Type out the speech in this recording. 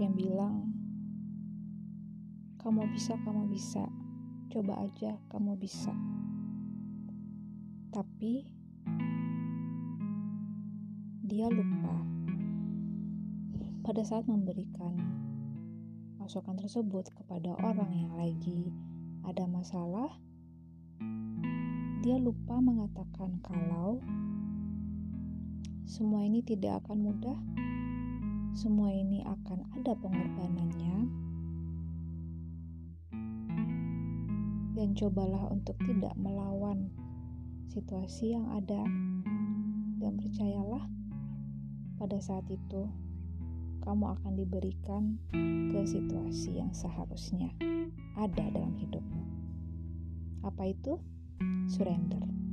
yang bilang, "Kamu bisa, kamu bisa, coba aja, kamu bisa." Tapi dia lupa. Pada saat memberikan masukan tersebut kepada orang yang lagi ada masalah, dia lupa mengatakan kalau semua ini tidak akan mudah, semua ini akan ada pengorbanannya, dan cobalah untuk tidak melawan situasi yang ada, dan percayalah, pada saat itu kamu akan diberikan ke situasi yang seharusnya ada dalam hidupmu. Apa itu? Surrender.